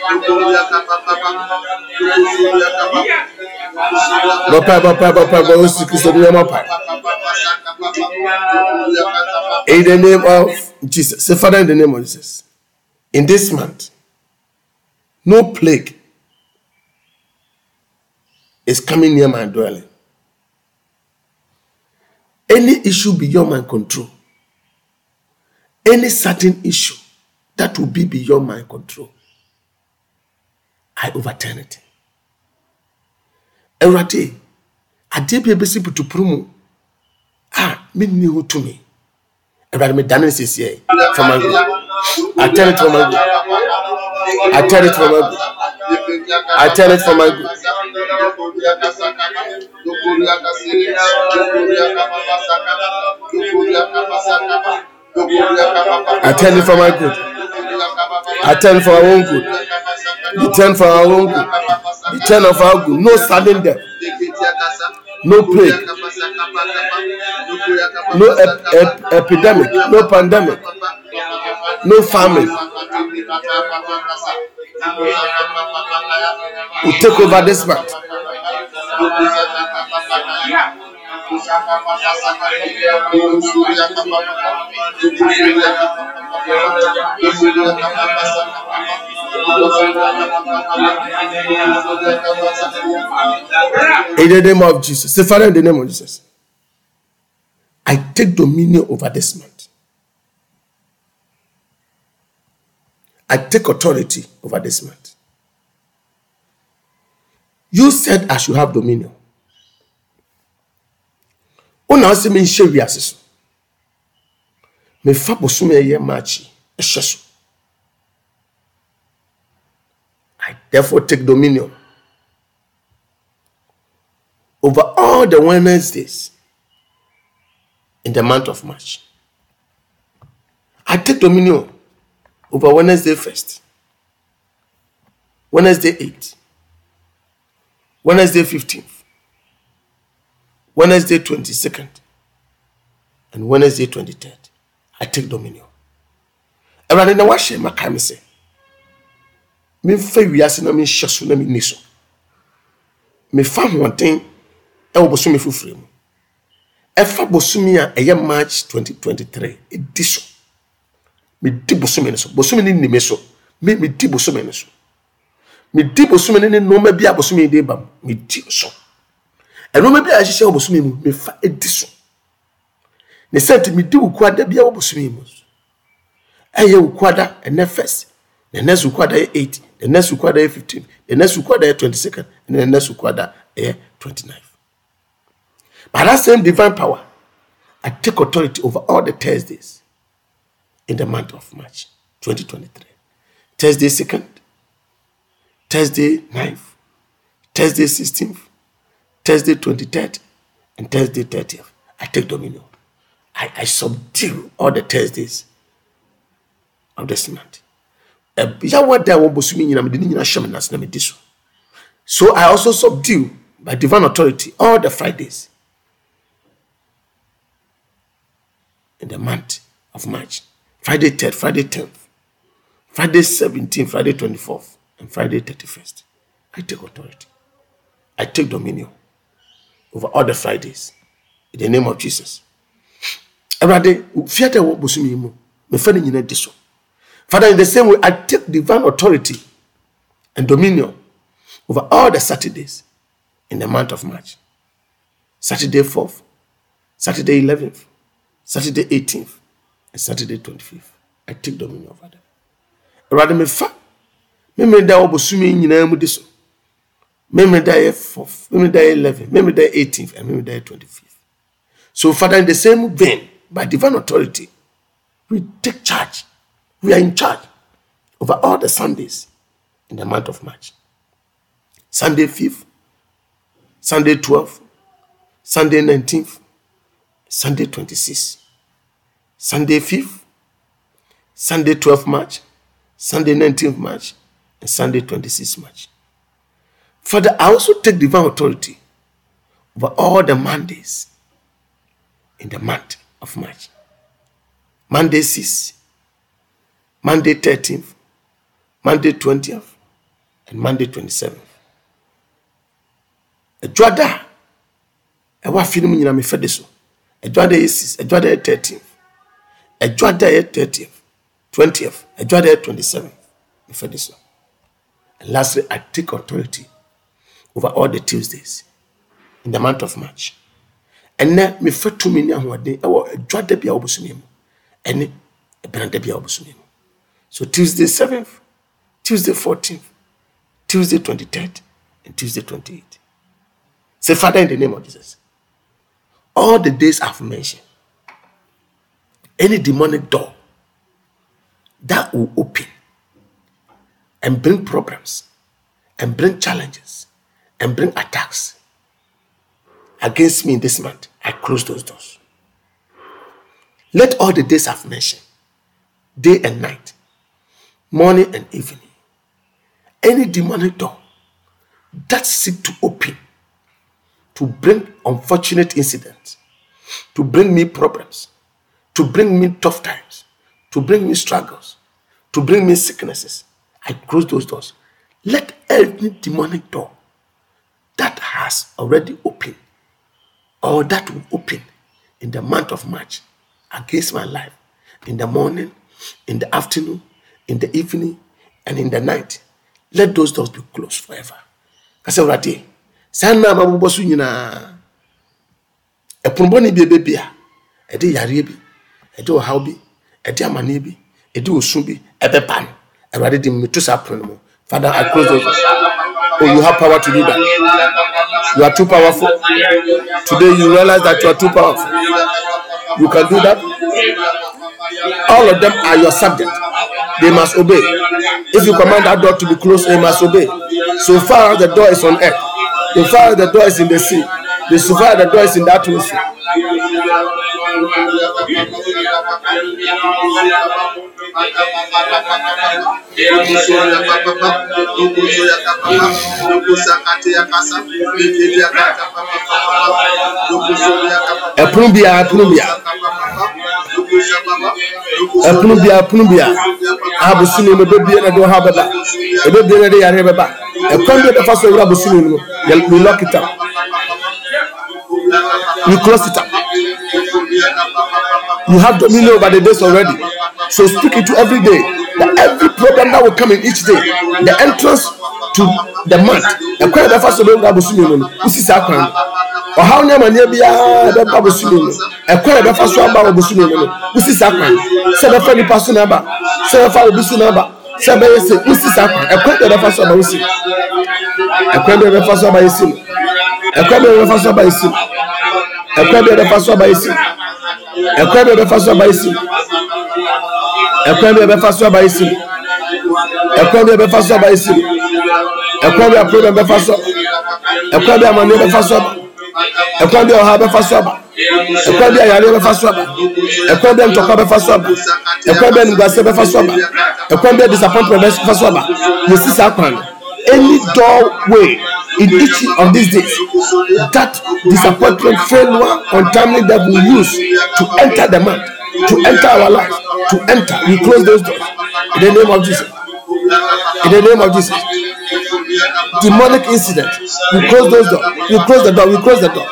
In the name of Jesus. Say, Father, in the name of Jesus. In this month, no plague is coming near my dwelling. Any issue beyond my control, any certain issue that will be beyond my control, I overturn it. Awurade, adeɛ bi a ebesi putupuru mu a menni ho tumi. Awurade, medane no siesie from my good. I turn it from my good. I turn it from my good. I turn it from my good. I turn it for my turn for our own good. We turn for our own good. We turn of our good. No sudden death. No plague. No ep- ep- epidemic. No pandemic. No famine. We take over this month. In the name of Jesus. Say, Father, in the name of Jesus. I take dominion over this month. I take authority over this month. You said I should have dominion. Wona ɔsɛ menhyɛ wiase so. Mefa bosom ɛyɛ maakyi ɛhyɛ so. I therefore take dominion over all the Wednesdays in the month of March. I take dominion over Wednesday 1st, Wednesday 8th, Wednesday 15th, Wednesday 22nd, and Wednesday 23rd. I take dominion. Awurade na wahyɛ maka me sɛ memfa wiase na menhyɛ so na menni so mefa ahoɔden ɛwɔ bosome foforɔ mu ɛfa bosome a ɛyɛ march 2023 ɛdi so medi bosome no so bosome no nnime so me medi bosome no so medi bosome no ne nneɛma bi a bosome de ba mu medi so nneɛma bi a ɛhyehyɛ wɔ bosome mu mefa edi so ne sɛ nti medi wo kuada bi a wɔ bosome mu. Ɛyɛ wo kuada ɛnɛ first the next wo kuada yɛ eight the next wo kuada yɛ fifteen the next wo kuada yɛ twenty second and the next wo kuada yɛ twenty nine by that same divine power I take authority over all the Thursdays in the month of March 2023 Thursday second Thursday 9th Thursday 16th Thursday 23rd and Thursday 30th. I take dominion. I, I subdue all the Thursdays of this month. Yàwó da wọ́n bosomi nyina mede ne nyina me nase na medi so. So I also subdue by divine authority all the Fridays in the month of March. Friday 3rd, Friday 10th, Friday 17th, Friday 24th, and Friday 31st. I take authority. I take dominion over all the Fridays in the name of Jesus. Awurade, fiata wɔ bosom yi mu, mefa ne nyina di so. Father, in the same way, I take divine authority and dominion over all the Saturdays in the month of March. Saturday 4th, Saturday 11th, Saturday 18th, and Saturday 25th. I take dominion over them. Awurade, mefa, memere da wɔ bosom yi nyinaa mu di. Memere da yɛ 4th, memere da yɛ 11th, memere da yɛ 18th, and memere da yɛ 25th. So, Father, in the same vein, by divine authority, we take charge. We are in charge over all the Sundays in the month of March. Sunday 5th, Sunday 12th, Sunday 19th, Sunday 26th, Sunday 5th, Sunday 12th March, Sunday 19th March, and Sunday 26th March. Father, I also take divine authority over all the Mondays in the month of March. Monday 6th, Monday 13th, Monday 20th, and Monday 27th. Adwada a ɛwɔ afi no mu nyinaa mefɛ de so. Adwada yɛ 6, adwada yɛ 13th, adwada yɛ 30th, 20th, adwada yɛ 27th. Mefɛ de so. And lastly, I take authority over all the Tuesdays in the month of March. ɛnɛ mefa tumi ne ahoɔden ɛwɔ a ɛne ɛbɛnada bi a wɔbosome mu so tuesday 7th tuesday 14th tuesday 23rd and tuesday 28th say father in the name of jesus all the days i've mentioned any demonic door that will open and bring problems and bring challenges and bring attacks against me in this month, I close those doors. Let all the days I've mentioned, day and night, morning and evening, any demonic door that seek to open to bring unfortunate incidents, to bring me problems, to bring me tough times, to bring me struggles, to bring me sicknesses. I close those doors. Let any demonic door that has already opened or that will open in the month of March against my life in the morning, in the afternoon, in the evening, and in the night. Let those doors be closed forever. Kasa awurade, saa nna a mabobɔ so nyinaa, ɛpono bɔne bi ɛbɛbi a, ɛde yareɛ bi, ɛde ɔhaw bi, ɛde amanneɛ bi, ɛde osu bi, ɛbɛba no. Awurade de saa pono no mu. Father, I close those doors. Oh, you have power to do that. You are too powerful. Today you realize that you are too powerful. You can do that. All of them are your subject. They must obey. If you command that door to be closed, they must obey. So far the door is on earth, so far the door is in the sea, so far the door is in the atmosphere. Ɛpono biara, ɛpono biara, ɛpono biara, ɛpono biara. Abosome mu ebebie na de ɔhaw bɛba, ebebie na de yareɛ bɛba. Ɛkwan bi a bɛfa so ewura abosome mu no, yɛ- up. We close it up. You have dominion over the days already. So speak it to every day. That every problem that will come in each day, the entrance to the month, ɛkwan a bɛfa so bɛwura abosome mu no, wosi saa kwan no. Ɔhaw ne amanneɛ biara bɛba abosome mu. Ɛkwan a bɛfa so aba wɔ abosome mu no, wosi saa kwan. Sɛ bɛfa nipa so na aba, sɛ bɛfa obi so na aba, sɛ bɛyɛ sɛ wosi saa kwan. Ɛkwan a bɛfa so aba wosi. Ɛkwan a bɛfa so aba yɛ si no. Ɛkwan a bɛfa so aba yɛ si no. Ɛkwan bi a bɛfa so aba yɛ si no. ɛkwan bi a bɛfa so aba esi ɛkwan bi a bɛfa so aba esi ɛkwan bi a bɛfa so aba esi ɛkwan bi a problem bɛfa so ɛkwan bi a amaneɛ bɛfa so aba ɛkwan bi a ɔha bɛfa so aba ɛkwan bi a yareɛ bɛfa so aba ɛkwan bi a ntɔkwa bɛfa so aba ɛkwan bi a nimguaseɛ bɛfa so aba ɛkwan bi a disappointment bɛfa so aba yɛsi saa kwan any doorway in each of these days that disappointment failure untimely that we use to enter the month to enter our life to enter we close those doors. In the name of jesus. In the name of jesus. Demonic incident. We close those doors. We close the door. We close the door.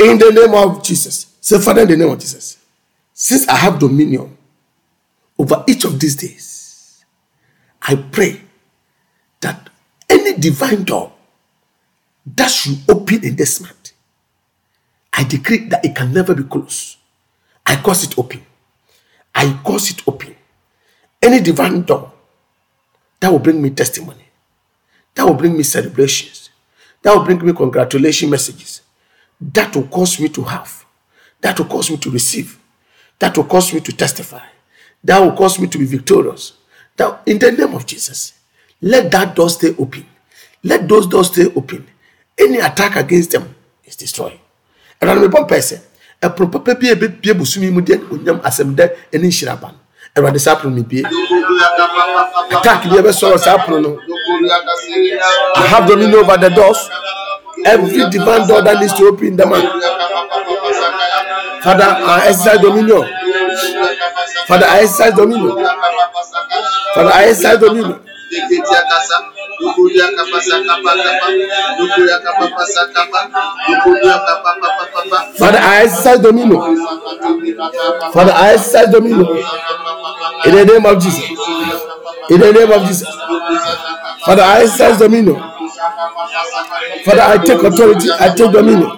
In the name of jesus. Say father in the name of jesus since i have dominion over each of these days i pray that any divine door that should open in this month i decree that it can never be closed. I cause it open. I cause it open. Any divine door that will bring me testimony that will bring me celebrations that will bring me congratulation messages that will cause me to have that will cause me to receive that will cause me to testify that will cause me to be victorious that in the name of jesus let that door stay open. Let those doors stay open. Any attack against them is destroyed. Ɛnna mi bɔ mpɛ sɛ ɛpono papa bi a ebie busumi mu deɛ onyam asɛm dɛ ɛne nhyira ba no ɛwurade saa pono mi bie attack bi a bɛ sɔrɔ saa pono no? I have dominion over the doors. Every divine door that needs to open them out father i exercise dominion. Father i exercise dominion father i exercise dominion father i exercise dominion father i exercise dominion in the name of jesus. In the name of jesus. Father i exercise dominion father i take authority. I take dominion.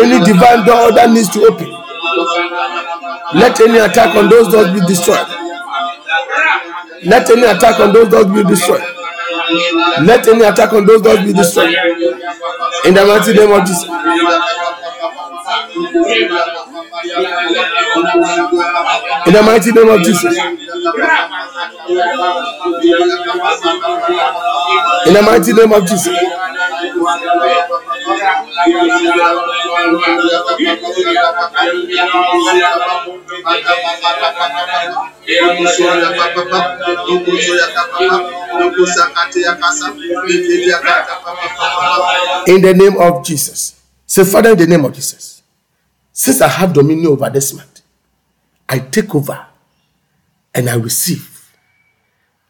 Any divine door that needs to open let any attack on those doors be destroyed. Let any attack on those doors be destroyed. Let any attack on those doors be destroyed. In the mighty name of jesus. In the mighty name of jesus. In the mighty name of jesus In the name of Jesus. Say, Father, in the name of Jesus. Since I have dominion over this month, I take over and I receive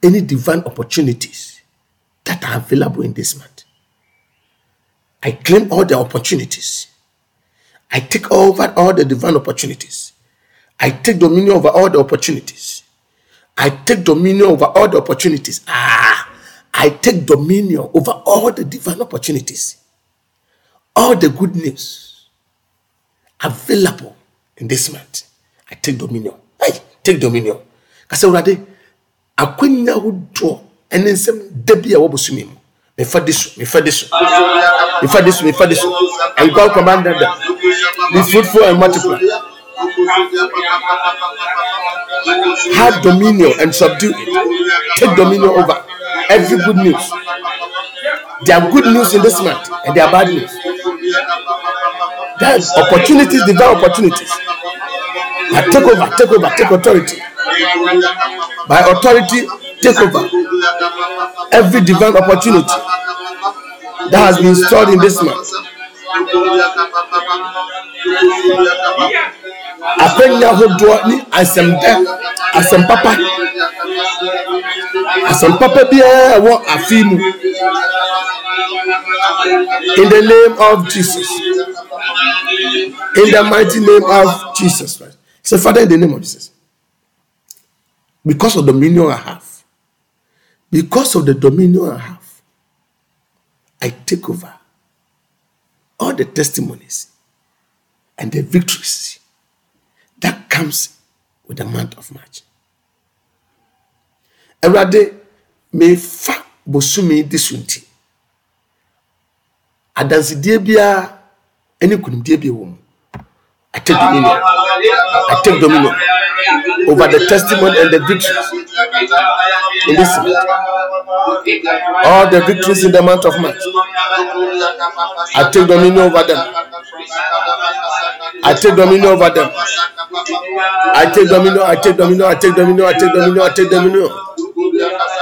any divine opportunities that are available in this month. I claim all the opportunities. I take over all the divine opportunities. I take dominion over all the opportunities. I take dominion over all the opportunities. Ah, I take dominion over all the divine opportunities. All the good news available in this month. I take dominion. I take dominion. Kasa awurade akwanya ahodoɔ ɛne nsɛm da bi a wɔbɔ so mi mu. Mefa de so, mefa de so, mefa de so, mefa de so. And God commanded them, be fruitful and multiply. Have dominion and subdue it. Take dominion over every good news. There are good news in this month and there are bad news. There are opportunities, divine opportunities. I take over, take over, take authority. By authority, take over every divine opportunity that has been stored in this month. Akwanya ahodoɔ ne asɛmda, asɛmpapa, asɛmpapa biara ɛwɔ afe mu. In the name of Jesus. In the mighty name of Jesus Christ. Say, Father, in the name of Jesus. Because of the dominion I have, because of the dominion I have, I take over all the testimonies and the victories that comes with the month of March. Awurade, mefa bosome di so nti, adansedie biara wɔ mu. I take dominion. I take dominion over the testimony and the victories in this month. All the victories in the month of March. I take dominion over them. I take dominion over them. I take dominion, I take dominion, I take dominion, I take dominion, I take dominion. I take dominion,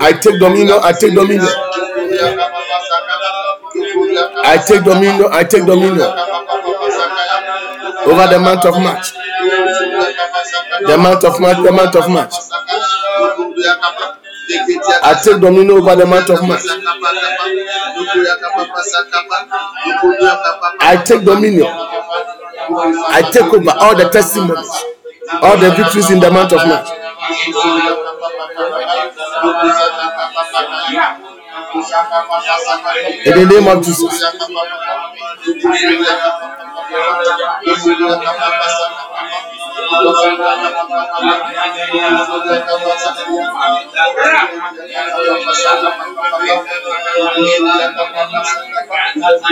I take dominion. I take dominion, I take dominion I take dominion over the month of March. The month of March, the month of March. I take dominion over the month of March. I take dominion. I take over all the testimonies, all the victories in the month of March. In the name of Jesus.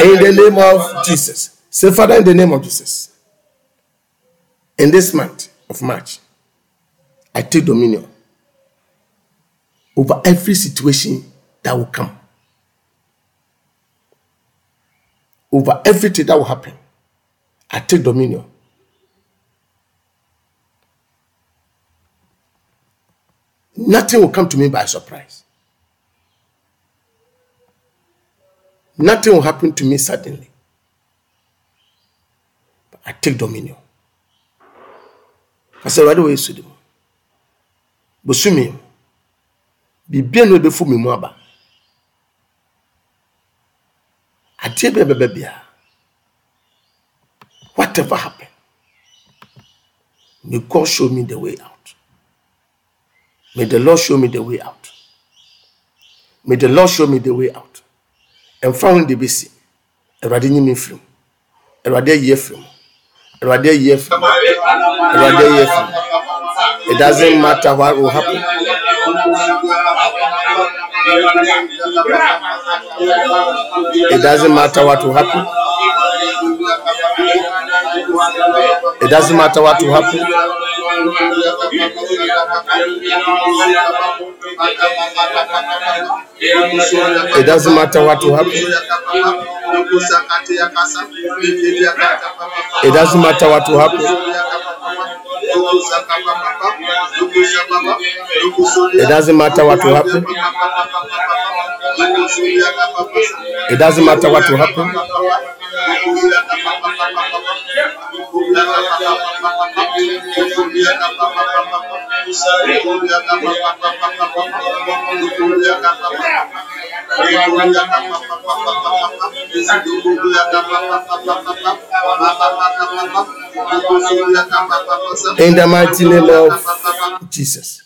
In the name of Jesus. Say, Father, in the name of Jesus. In this month of March, I take dominion over every situation that will come, over everything that will happen. I take dominion. Nothing will come to me by surprise. Nothing will happen to me suddenly. I take dominion. Kasa awurade wɔ yesu de mu. Bosumi mu. Biribia na ɛbɛfu me mu aba. Adeɛ bi a ɛbɛba biara. Whatever happen. May God show me the way out. May the Lord show me the way out. May the Lord show me the way out. Ɛmfa ho de besi. Awurade nyi me mfiri mu. Awurade ayi afiri mu. Awurade ayi mu. Awurade ayi mu. It doesn't matter what will happen. It doesn't matter what will happen. It doesn't matter what will happen. It doesn't matter what will happen. It doesn't matter what will happen. It doesn't matter what will happen. It doesn't matter what will happen. In the mighty name of Jesus.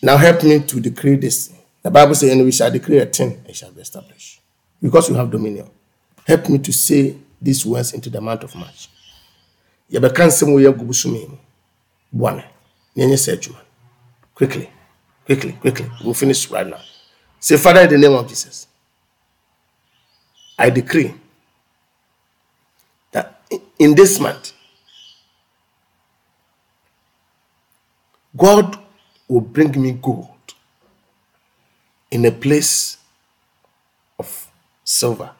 Now help me to decree this. The Bible says, and we shall decree a thing, it shall be established. Because you have dominion. Help me to say these words into the month of March. quickly quickly quickly. We'll finish right now. Say father in the name of jesus i decree that in this month god will bring me gold in a place of silver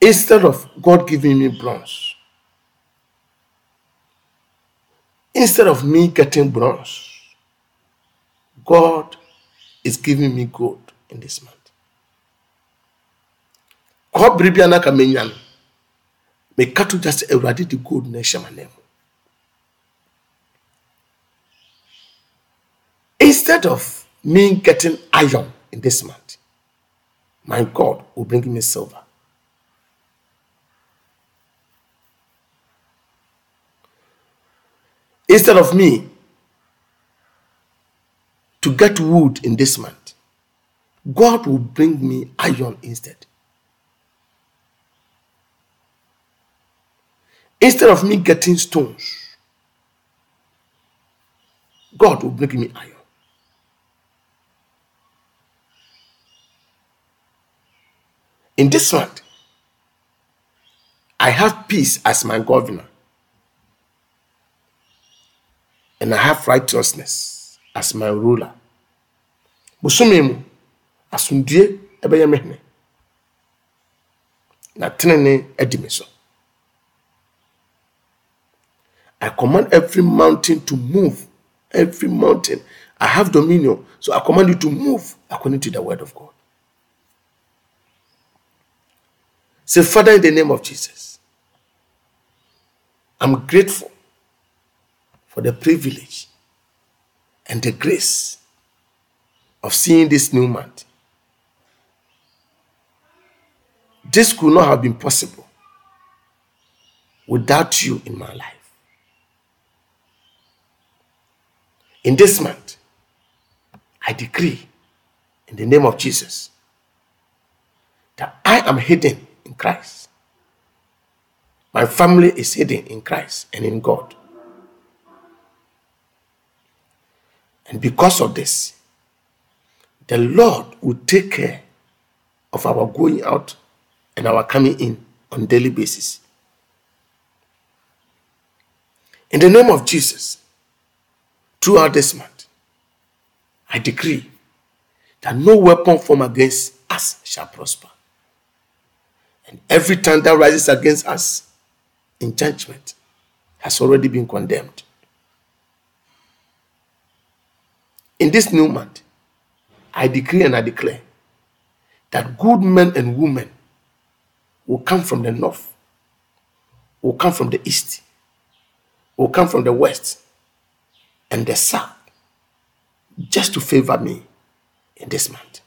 instead of God giving me bronze, instead of me getting bronze, God is giving me gold in this month. Kɔ bere bi a na ka menya no, meka to gold na. Instead of me getting iron in this month, my God will bring me silver. Instead of me to get wood in this month, God will bring me iron instead. Instead of me getting stones, God will bring me iron. In this month, I have peace as my governor. And I have righteousness as my ruler. Bosome mu, asomdue ɛbɛyɛ. Na tenene adi. I command every mountain to move. Every mountain. I have dominion. So I command you to move according to the word of God. Say, Father, in the name of Jesus, I'm grateful for the privilege and the grace of seeing this new month. This could not have been possible without you in my life. In this month, I decree in the name of Jesus that I am hidden in Christ. My family is hidden in Christ and in God. And because of this, the Lord will take care of our going out and our coming in on daily basis. In the name of Jesus, throughout this month, I decree that no weapon formed against us shall prosper. And every tongue that rises against us in judgment has already been condemned. In this new month, I decree and I declare that good men and women will come from the north, will come from the east, will come from the west and the south just to favor me in this month.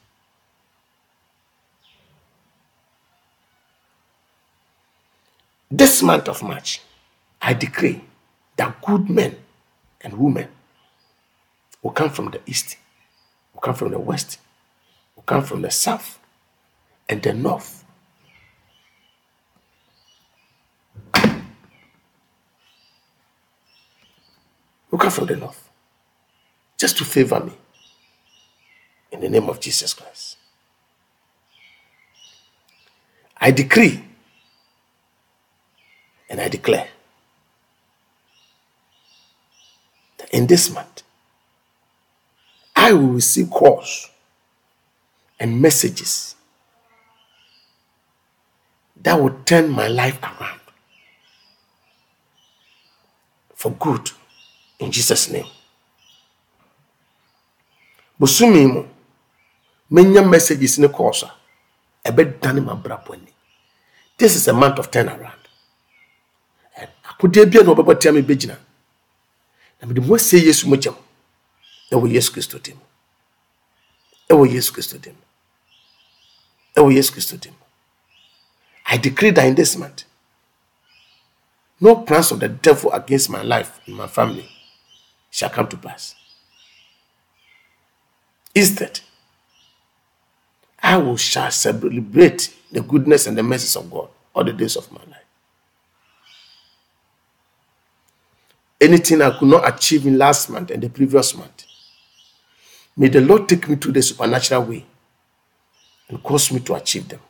This month of March, I decree that good men and women will come from the east, will come from the west, will come from the south and the north. Will come from the north just to favor me in the name of Jesus Christ. I decree and I declare that in this month, I will receive calls and messages that will turn my life around for good in Jesus' name. Bosumi mu, menya messages ne calls a ɛbɛdane m'abrabɔ ani. This is a month of turnaround. Akodeɛ bia na ɔbɛbɔ tia me bɛgyina. Na mede mu asie Yesu mogya mu. Ɛwɔ Yesu Kristo dim. Ɛwɔ Yesu Kristo dim. Ɛwɔ Yesu Kristo dim. I decree that in this month, no plans of the devil against my life and my family shall come to pass. Instead, I will shall celebrate the goodness and the mercies of God all the days of my life. Anything I could not achieve in last month and the previous month, may the Lord take me to the supernatural way and cause me to achieve them.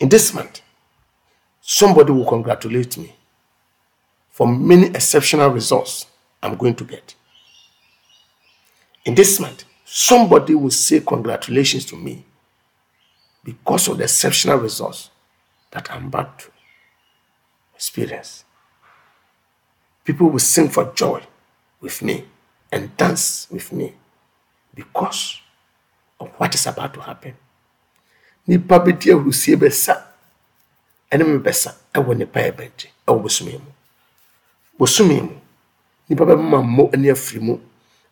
In this month, somebody will congratulate me for many exceptional results I'm going to get. In this month, somebody will say congratulations to me because of the exceptional results that I'm about to experience. People will sing for joy with me and dance with me because of what is about to happen. Nipa bi di ahurusie bɛsa ɛne me bɛsa ɛwɔ nipa yɛ bɛnkye ɛwɔ bosome mu. Bosome mu, nipa bɛma mmɔ ne afiri mu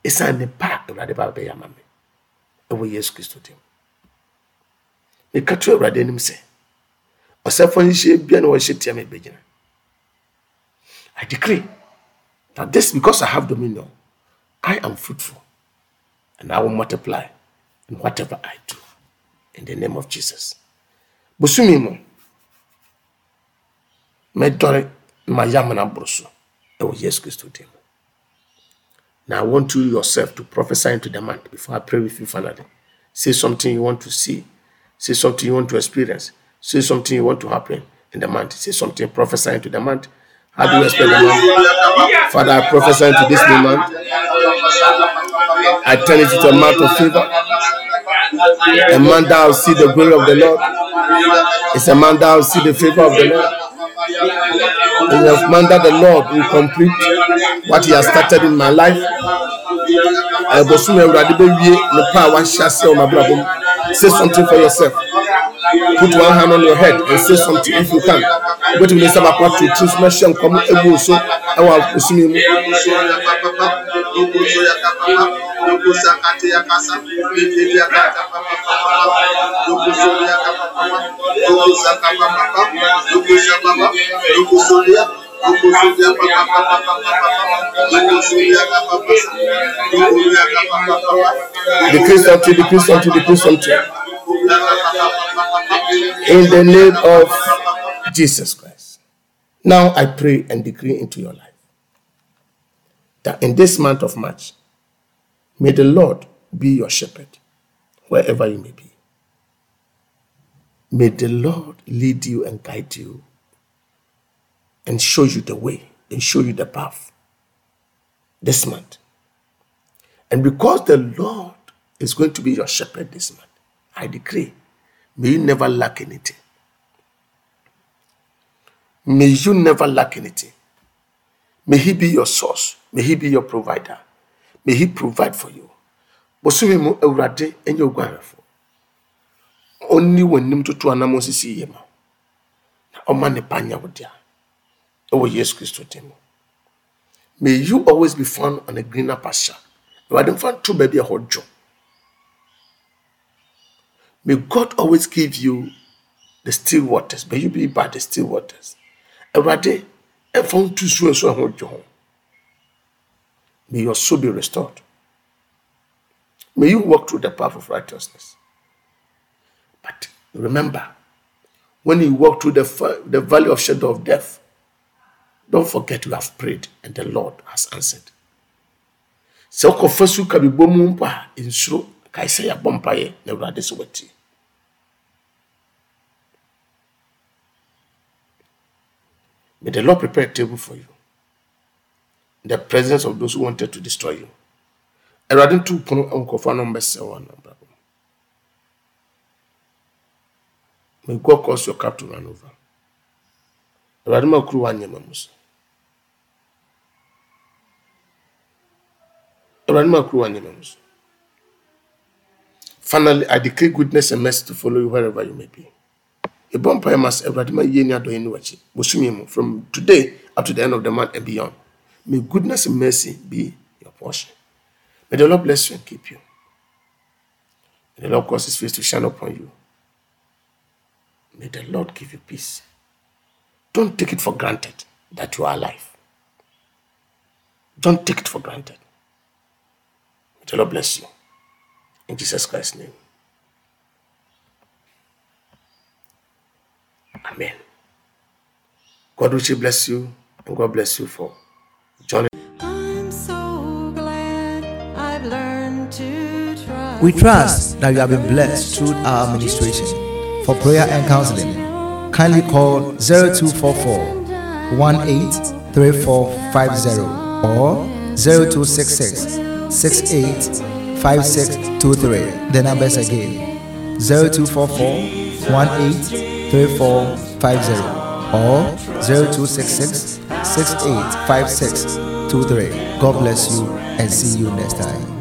ɛsiane nipa a ba bɛyɛ ama me ɛwɔ Yesu Kristo dim. Meka to Awurade anim sɛ ɔsɛfo nhyehyɛ bia na wɔhyɛ tia me bɛgyina. I decree that this because I have dominion, I am fruitful and I will multiply in whatever I do. In the name of Jesus. Bosumi mu, mɛdɔre ma yam na aboro Yesu dim. Now I want you yourself to prophesy into the month before I pray with you finally. Say something you want to see. Say something you want to experience. Say something you want to happen in the month. Say something, prophesy into the month. How do you expect the month? Father, I prophesy into this month. I turn it into a month of favor. A man that will see the glory of the Lord. It's a man that will see the favor of the Lord. And a man that the Lord will complete what He has started in my life. Mu. Oh, say something for yourself. Put one hand on your head and say something if you can. Wobɛtumi ne nsa baako ato tiri so na hyɛ nkɔm agu wo so ɛwɔ abɔsum yi mu. Decree something, decree something, decree something. In the name of Jesus Christ. Now I pray and decree into your life that in this month of March, may the Lord be your shepherd wherever you may be. May the Lord lead you and guide you and show you the way and show you the path this month. And because the Lord is going to be your shepherd this month, I decree, may you never lack anything. May you never lack anything. May He be your source. May He be your provider. May He provide for you. Bosumi mu Awurade enye oguanfo. Onni w'anim toto anam osisi yie ma. Na ɔma ne pa nya wo. May you always be found on a greener pasture. Awurade mfa nto baabi a hɔ dwo. May God always give you the still waters. May you be by the still waters. Awurade, ɛfa nto suo a ɛso ɛho. May your soul be restored. May you walk through the path of righteousness. But remember, when you walk through the, the valley of shadow of death, don't forget you have prayed and the Lord has answered. Sɛ wokɔfa so ka bibɔ mu nsuro kae sɛ yɛabɔ mpaeɛ na Awurade sɛ watie. May the Lord prepare a table for you in the presence of those who wanted to destroy you. Awurade ntu pono nkɔfoɔ no mbɛsɛ wɔn anabrabɔ. May God cause your cup to run over. Awurade ma kuro wa nneɛma mu so. Awurade ma kuro wa nneɛma mu so. Finally, I decree goodness and mercy to follow you wherever you may be. yɛbɔ mpaeɛ ma sɛ awurade ma yie ne adɔeɛ ne wakyi. Bosome from today up to the end of the month and beyond. May goodness and mercy be your portion. May the lord bless you and keep you. May the lord cause his face to shine upon you. May the lord give you peace. Don't take it for granted that you are alive. Don't take it for granted. May the lord bless you in jesus christ's name Amen. God richly bless you and God bless you for joining. I'm so glad I've learned to trust. We trust that you have been blessed through our administration. For prayer and counseling, kindly call 0244 183450 or 0266 685623. The numbers again 0244 183450 or 0266 685623. God bless you and see you next time.